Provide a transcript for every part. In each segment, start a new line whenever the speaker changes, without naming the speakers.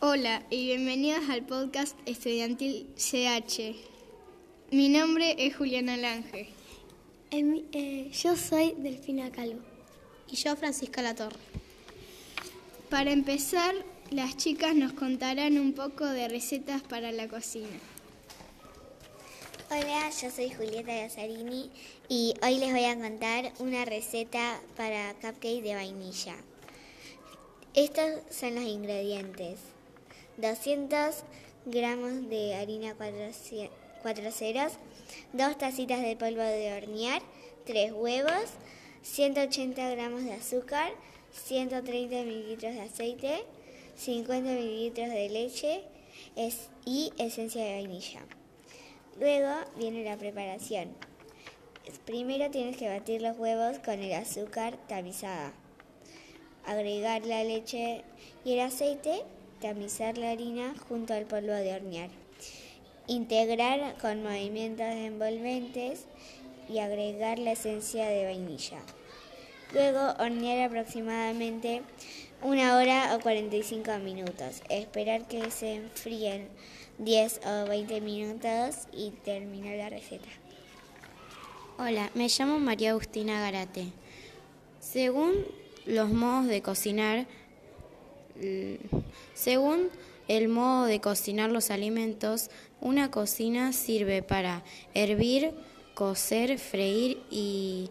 Hola y bienvenidos al podcast estudiantil CH. Mi nombre es Juliana Lange.
Eh, yo soy Delfina Calvo.
Y yo Francisca Latorre.
Para empezar, las chicas nos contarán un poco de recetas para la cocina.
Hola, yo soy Julieta Gassarini y hoy les voy a contar una receta para cupcake de vainilla. Estos son los ingredientes. 200 gramos de harina 4 ceros, 2 tacitas de polvo de hornear, 3 huevos, 180 gramos de azúcar, 130 mililitros de aceite, 50 mililitros de leche y esencia de vainilla. Luego viene la preparación. Primero tienes que batir los huevos con el azúcar tamizada. Agregar la leche y el aceite, tamizar la harina junto al polvo de hornear. Integrar con movimientos envolventes y agregar la esencia de vainilla. Luego hornear aproximadamente una hora o 45 minutos. Esperar que se enfríen 10 o 20 minutos y terminar la receta.
Hola, me llamo María Agustina Garate. Según los modos de cocinar, según el modo de cocinar los alimentos, una cocina sirve para hervir, cocer, freír y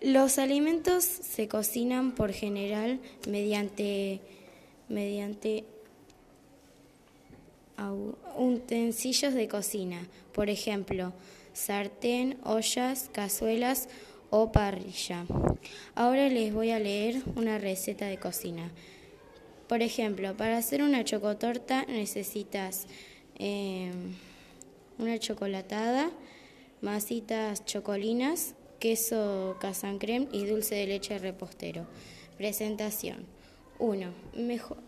los alimentos se cocinan por general mediante, mediante utensilios de cocina, por ejemplo, sartén, ollas, cazuelas o parrilla. Ahora les voy a leer una receta de cocina. Por ejemplo, para hacer una chocotorta necesitas eh, una chocolatada, masitas chocolinas, queso casan creme y dulce de leche repostero. Presentación. 1.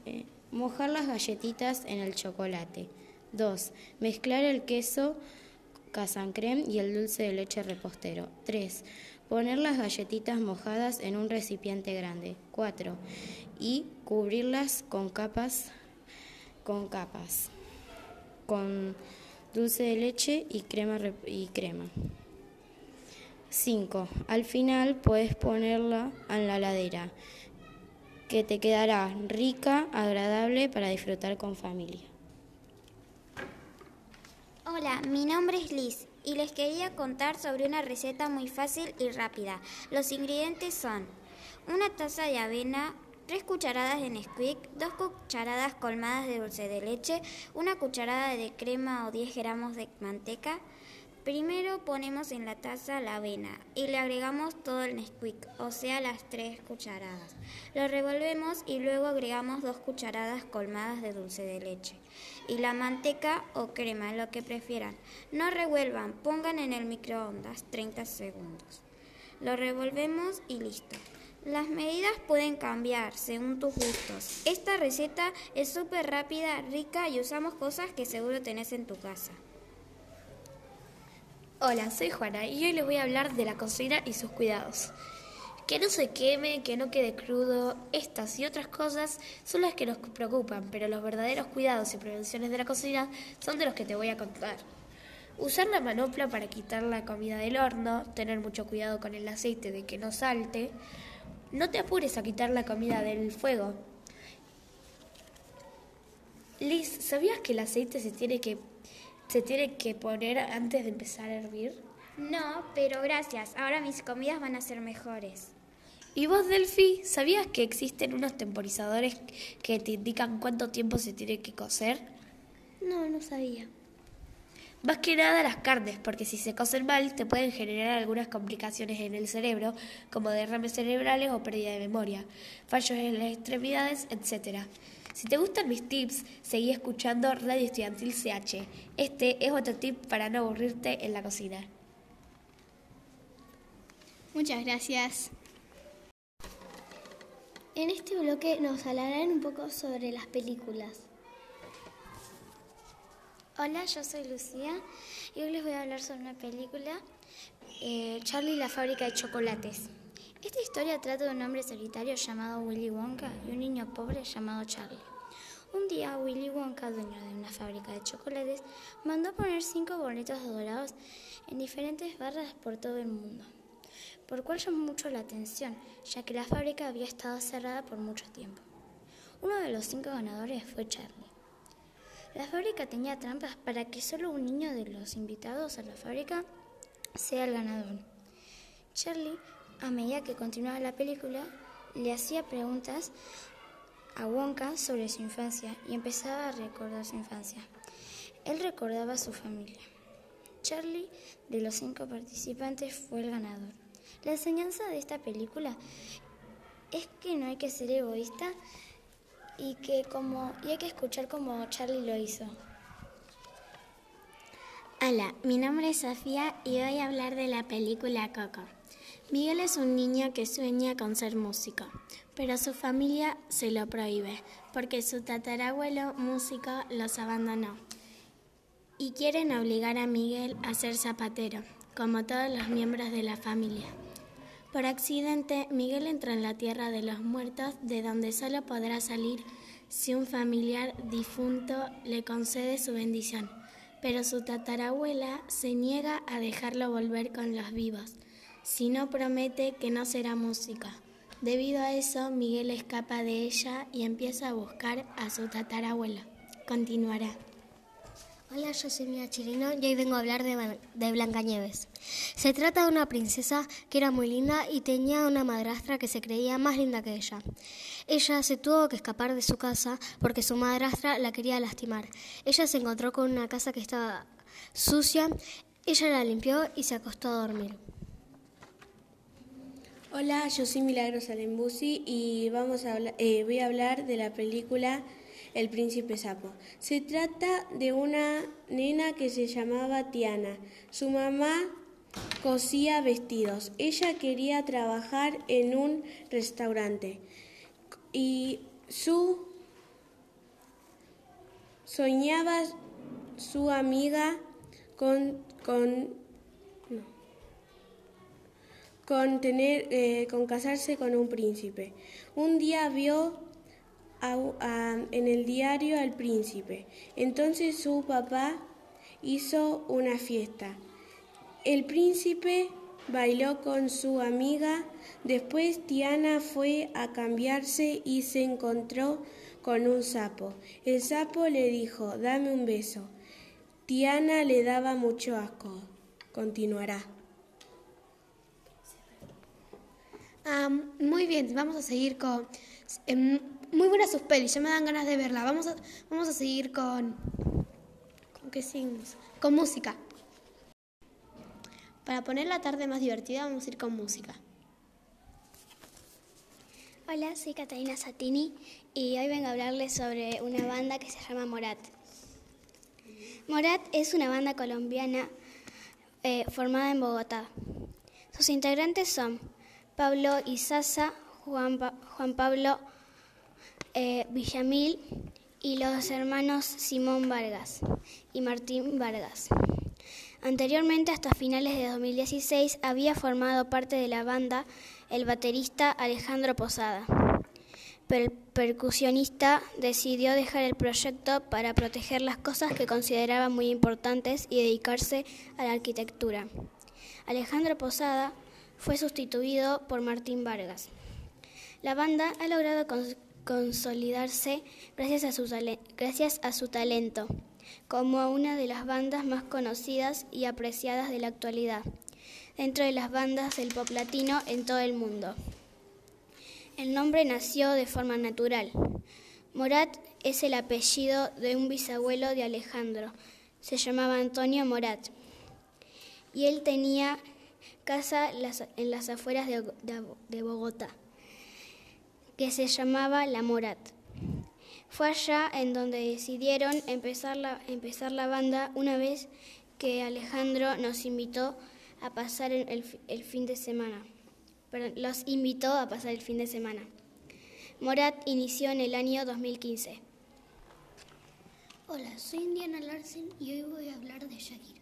Eh, mojar las galletitas en el chocolate. 2. Mezclar el queso casan creme y el dulce de leche repostero. 3. Poner las galletitas mojadas en un recipiente grande. 4. Y cubrirlas con capas con capas. Con dulce de leche y crema. Y crema. 5. Al final puedes ponerla en la ladera, que te quedará rica, agradable para disfrutar con familia.
Hola, mi nombre es Liz y les quería contar sobre una receta muy fácil y rápida. Los ingredientes son una taza de avena, 3 cucharadas de Nesquik, 2 cucharadas colmadas de dulce de leche, una cucharada de crema o 10 gramos de manteca. Primero ponemos en la taza la avena y le agregamos todo el Nesquik, o sea las 3 cucharadas. Lo revolvemos y luego agregamos 2 cucharadas colmadas de dulce de leche y la manteca o crema, lo que prefieran. No revuelvan, pongan en el microondas 30 segundos. Lo revolvemos y listo. Las medidas pueden cambiar según tus gustos. Esta receta es súper rápida, rica y usamos cosas que seguro tenés en tu casa.
Hola, soy Juana y hoy les voy a hablar de la cocina y sus cuidados. Que no se queme, que no quede crudo, estas y otras cosas son las que nos preocupan, pero los verdaderos cuidados y prevenciones de la cocina son de los que te voy a contar. Usar la manopla para quitar la comida del horno, tener mucho cuidado con el aceite de que no salte, no te apures a quitar la comida del fuego. Liz, ¿sabías que el aceite se tiene que, se tiene que poner antes de empezar a hervir?
No, pero gracias. Ahora mis comidas van a ser mejores.
¿Y vos, Delphi, sabías que existen unos temporizadores que te indican cuánto tiempo se tiene que cocer?
No, no sabía.
Más que nada las carnes, porque si se cocen mal te pueden generar algunas complicaciones en el cerebro, como derrames cerebrales o pérdida de memoria, fallos en las extremidades, etc. Si te gustan mis tips, seguí escuchando Radio Estudiantil CH. Este es otro tip para no aburrirte en la cocina.
Muchas gracias.
En este bloque nos hablarán un poco sobre las películas.
Hola, yo soy Lucía y hoy les voy a hablar sobre una película, eh, Charlie y la fábrica de chocolates. Esta historia trata de un hombre solitario llamado Willy Wonka y un niño pobre llamado Charlie. Un día Willy Wonka, dueño de una fábrica de chocolates, mandó poner cinco boletos dorados en diferentes barras por todo el mundo, por cual llamó mucho la atención, ya que la fábrica había estado cerrada por mucho tiempo. Uno de los cinco ganadores fue Charlie. La fábrica tenía trampas para que solo un niño de los invitados a la fábrica sea el ganador. Charlie a medida que continuaba la película, le hacía preguntas a Wonka sobre su infancia y empezaba a recordar su infancia. Él recordaba a su familia. Charlie, de los cinco participantes, fue el ganador. La enseñanza de esta película es que no hay que ser egoísta y que como y hay que escuchar como Charlie lo hizo.
Hola, mi nombre es Sofía y voy a hablar de la película Coco. Miguel es un niño que sueña con ser músico, pero su familia se lo prohíbe porque su tatarabuelo músico los abandonó. Y quieren obligar a Miguel a ser zapatero, como todos los miembros de la familia. Por accidente, Miguel entra en la tierra de los muertos, de donde solo podrá salir si un familiar difunto le concede su bendición. Pero su tatarabuela se niega a dejarlo volver con los vivos si no promete que no será música. Debido a eso, Miguel escapa de ella y empieza a buscar a su tatarabuela. Continuará.
Hola, yo soy Mia Chirino y hoy vengo a hablar de, de Blancanieves. Se trata de una princesa que era muy linda y tenía una madrastra que se creía más linda que ella. Ella se tuvo que escapar de su casa porque su madrastra la quería lastimar. Ella se encontró con una casa que estaba sucia, ella la limpió y se acostó a dormir.
Hola, yo soy Milagros Alembusi y vamos a eh, voy a hablar de la película El Príncipe Sapo. Se trata de una nena que se llamaba Tiana. Su mamá cosía vestidos. Ella quería trabajar en un restaurante y su soñaba su amiga con, con con, tener, eh, con casarse con un príncipe. Un día vio en el diario al príncipe. Entonces su papá hizo una fiesta. El príncipe bailó con su amiga. Después Tiana fue a cambiarse y se encontró con un sapo. El sapo le dijo, dame un beso. Tiana le daba mucho asco. Continuará.
muy bien, vamos a seguir con... Em, muy buena sus pelis, ya me dan ganas de verla. Vamos a, vamos a seguir con... ¿Con qué signos? Con música. Para poner la tarde más divertida vamos a ir con música.
Hola, soy Catalina Satini y hoy vengo a hablarles sobre una banda que se llama Morat. Morat es una banda colombiana eh, formada en Bogotá. Sus integrantes son Pablo Izaza, Juan, Juan Pablo eh, Villamil y los hermanos Simón Vargas y Martín Vargas. Anteriormente, hasta finales de 2016, había formado parte de la banda el baterista Alejandro Posada. Pero el percusionista decidió dejar el proyecto para proteger las cosas que consideraba muy importantes y dedicarse a la arquitectura. Alejandro Posada fue sustituido por Martín Vargas. La banda ha logrado consolidarse gracias a, su gracias a su talento como una de las bandas más conocidas y apreciadas de la actualidad, dentro de las bandas del pop latino en todo el mundo. El nombre nació de forma natural. Morat es el apellido de un bisabuelo de Alejandro. Se llamaba Antonio Morat. Y él tenía casa en las afueras de, Bogotá, que se llamaba La Morat. Fue allá en donde decidieron empezar la, empezar la banda una vez que Alejandro nos invitó a pasar el, el fin de semana. Perdón, los invitó a pasar el fin de semana. Morat inició en el año 2015.
Hola, soy Indiana Larsen y hoy voy a hablar de Shakira.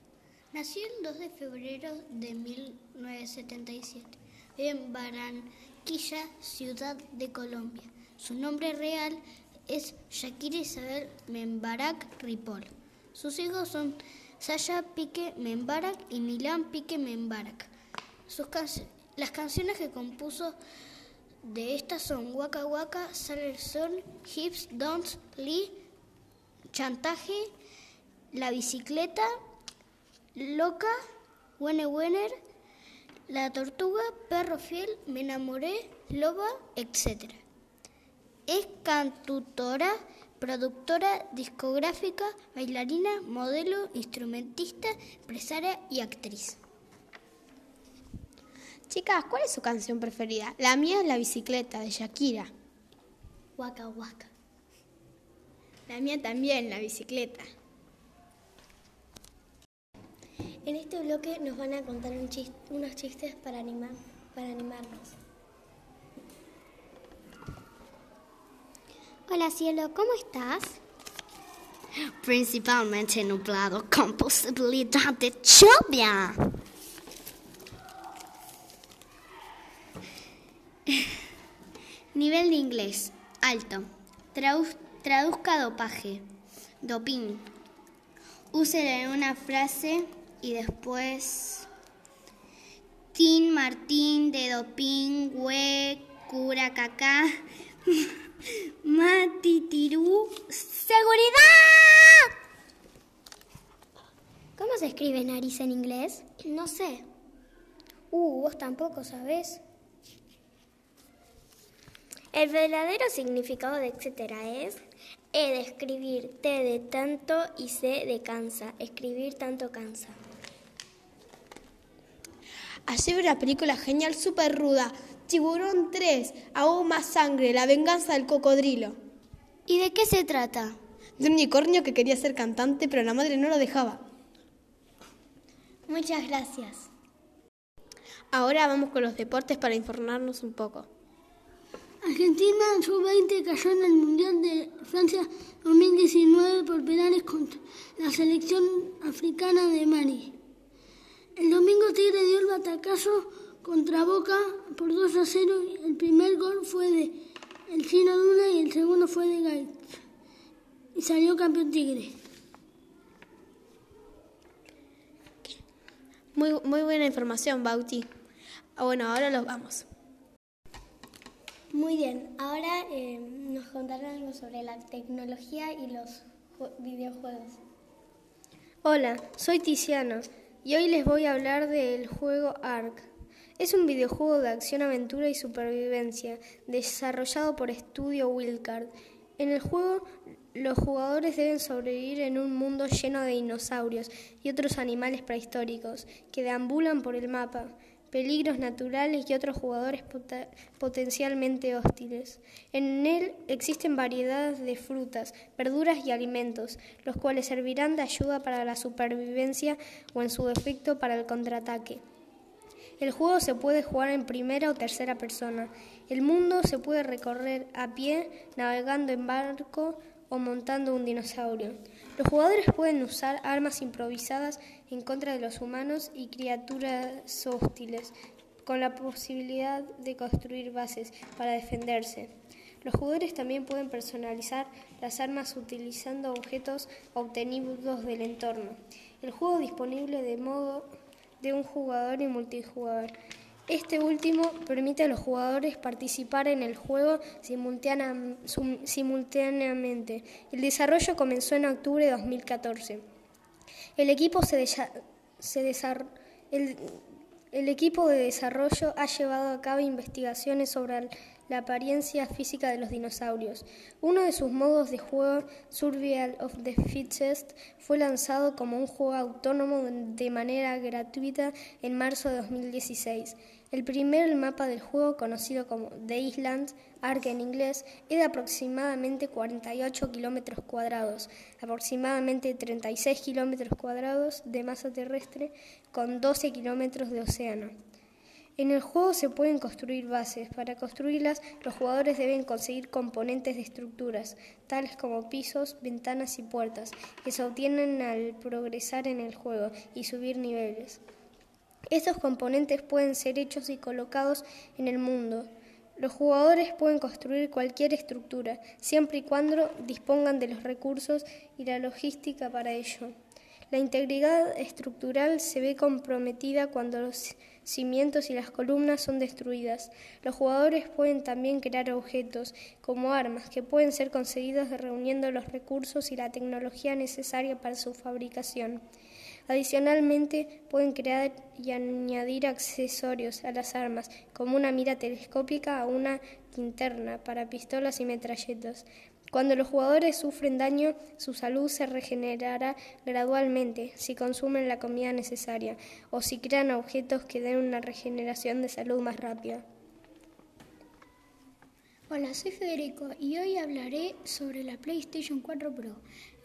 Nació el 2 de febrero de 1977. en Barranquilla, ciudad de Colombia. Su nombre real es Shakira Isabel Membarak Ripoll. Sus hijos son Sasha Pique Membarak y Milán Pique Membarak. Sus las canciones que compuso de estas son Waka Waka, Sale el Sol, Hips, Dance, Lee, Chantaje, La Bicicleta, Loca, Wene Wenner, La Tortuga, Perro Fiel, Me Enamoré, Loba, etc. Es cantautora, productora discográfica, bailarina, modelo, instrumentista, empresaria y actriz.
Chicas, ¿cuál es su canción preferida? La mía es La bicicleta de Shakira.
Waka Waka.
La mía también, La bicicleta.
En este bloque nos van a contar unos chistes para, animar, para animarnos.
Hola cielo, ¿cómo estás?
Principalmente nublado con posibilidad de lluvia. Nivel de inglés, alto. traduzca dopaje, doping. Úselo en una frase y después... Tin Martín de doping, hue, cura caca, matitirú, seguridad.
¿Cómo se escribe nariz en inglés?
No sé.
Uh, vos tampoco sabés.
El verdadero significado de etcétera es E de escribir, T de tanto y C de cansa. Escribir tanto cansa.
Ayer vi una película genial, súper ruda. Tiburón 3, aún más sangre, la venganza del cocodrilo.
¿Y de qué se trata?
De un unicornio que quería ser cantante, pero la madre no lo dejaba.
Muchas gracias.
Ahora vamos con los deportes para informarnos un poco.
Argentina sub-20 cayó en el Mundial de Francia 2019 por penales contra la selección africana de Mali. El domingo Tigre dio el batacazo contra Boca por 2 a 0. El primer gol fue de el Chino Luna y el segundo fue de Gaitz. Y salió campeón Tigre.
Muy, muy buena información, Bauti. Ah, bueno, ahora los vamos.
Muy bien, ahora eh, nos contarán algo sobre la tecnología y los videojuegos.
Hola, soy Tiziano y hoy les voy a hablar del juego ARK. Es un videojuego de acción, aventura y supervivencia desarrollado por Estudio Wildcard. En el juego, los jugadores deben sobrevivir en un mundo lleno de dinosaurios y otros animales prehistóricos que deambulan por el mapa peligros naturales y otros jugadores potencialmente hostiles. En él existen variedades de frutas, verduras y alimentos, los cuales servirán de ayuda para la supervivencia o en su defecto para el contraataque. El juego se puede jugar en primera o tercera persona. El mundo se puede recorrer a pie, navegando en barco o montando un dinosaurio. Los jugadores pueden usar armas improvisadas en contra de los humanos y criaturas hostiles, con la posibilidad de construir bases para defenderse. Los jugadores también pueden personalizar las armas utilizando objetos obtenidos del entorno. El juego disponible de modo de un jugador y multijugador. Este último permite a los jugadores participar en el juego simultáneamente. El desarrollo comenzó en octubre de 2014. El equipo, equipo de desarrollo ha llevado a cabo investigaciones sobre la apariencia física de los dinosaurios. Uno de sus modos de juego, Survival of the Fittest, fue lanzado como un juego autónomo de manera gratuita en marzo de 2016. El primer mapa del juego, conocido como The Island, Ark en inglés, es de aproximadamente 48 kilómetros cuadrados, aproximadamente 36 kilómetros cuadrados de masa terrestre con 12 kilómetros de océano. En el juego se pueden construir bases. Para construirlas, los jugadores deben conseguir componentes de estructuras, tales como pisos, ventanas y puertas, que se obtienen al progresar en el juego y subir niveles. Estos componentes pueden ser hechos y colocados en el mundo. Los jugadores pueden construir cualquier estructura, siempre y cuando dispongan de los recursos y la logística para ello. La integridad estructural se ve comprometida cuando los cimientos y las columnas son destruidas. Los jugadores pueden también crear objetos, como armas, que pueden ser conseguidos reuniendo los recursos y la tecnología necesaria para su fabricación. Adicionalmente, pueden crear y añadir accesorios a las armas, como una mira telescópica o una linterna para pistolas y metralletas. Cuando los jugadores sufren daño, su salud se regenerará gradualmente si consumen la comida necesaria o si crean objetos que den una regeneración de salud más rápida.
Hola, soy Federico y hoy hablaré sobre la PlayStation 4 Pro.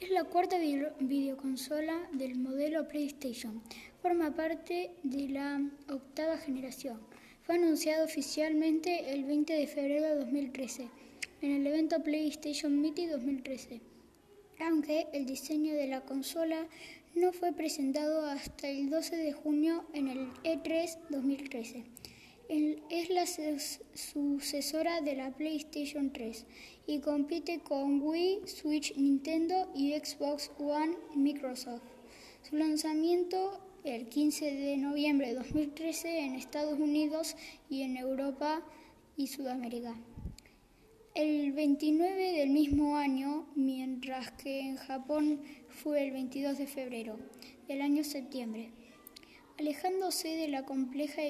Es la cuarta videoconsola del modelo PlayStation. Forma parte de la octava generación. Fue anunciado oficialmente el 20 de febrero de 2013 en el evento PlayStation Meet 2013, aunque el diseño de la consola no fue presentado hasta el 12 de junio en el E3 2013 es la sucesora de la PlayStation 3 y compite con Wii, Switch, Nintendo y Xbox One Microsoft. Su lanzamiento el 15 de noviembre de 2013 en Estados Unidos y en Europa y Sudamérica. El 29 del mismo año, mientras que en Japón fue el 22 de febrero del año septiembre. Alejándose de la compleja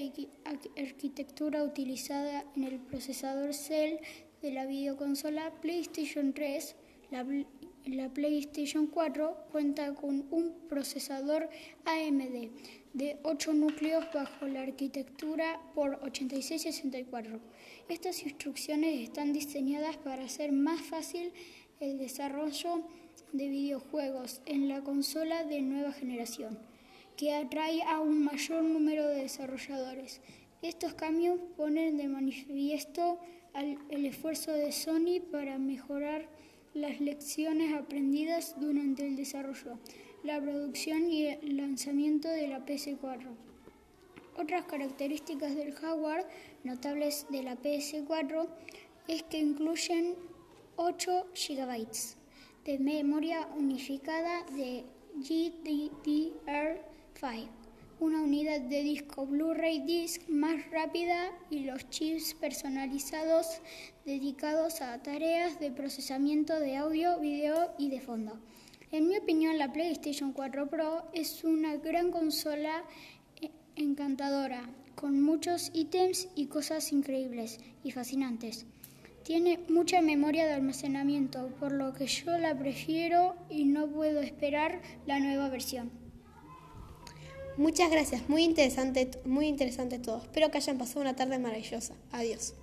arquitectura utilizada en el procesador Cell de la videoconsola PlayStation 3, la, PlayStation 4 cuenta con un procesador AMD de 8 núcleos bajo la arquitectura por 8664. Estas instrucciones están diseñadas para hacer más fácil el desarrollo de videojuegos en la consola de nueva generación que atrae a un mayor número de desarrolladores. Estos cambios ponen de manifiesto el esfuerzo de Sony para mejorar las lecciones aprendidas durante el desarrollo, la producción y el lanzamiento de la PS4. Otras características del hardware notables de la PS4 es que incluyen 8 GB de memoria unificada de GDDR una unidad de disco Blu-ray Disc más rápida y los chips personalizados dedicados a tareas de procesamiento de audio, video y de fondo. En mi opinión, la PlayStation 4 Pro es una gran consola eh, encantadora, con muchos ítems y cosas increíbles y fascinantes. Tiene mucha memoria de almacenamiento, por lo que yo la prefiero y no puedo esperar la nueva versión.
Muchas gracias, muy interesante, muy interesante todo. Espero que hayan pasado una tarde maravillosa. Adiós.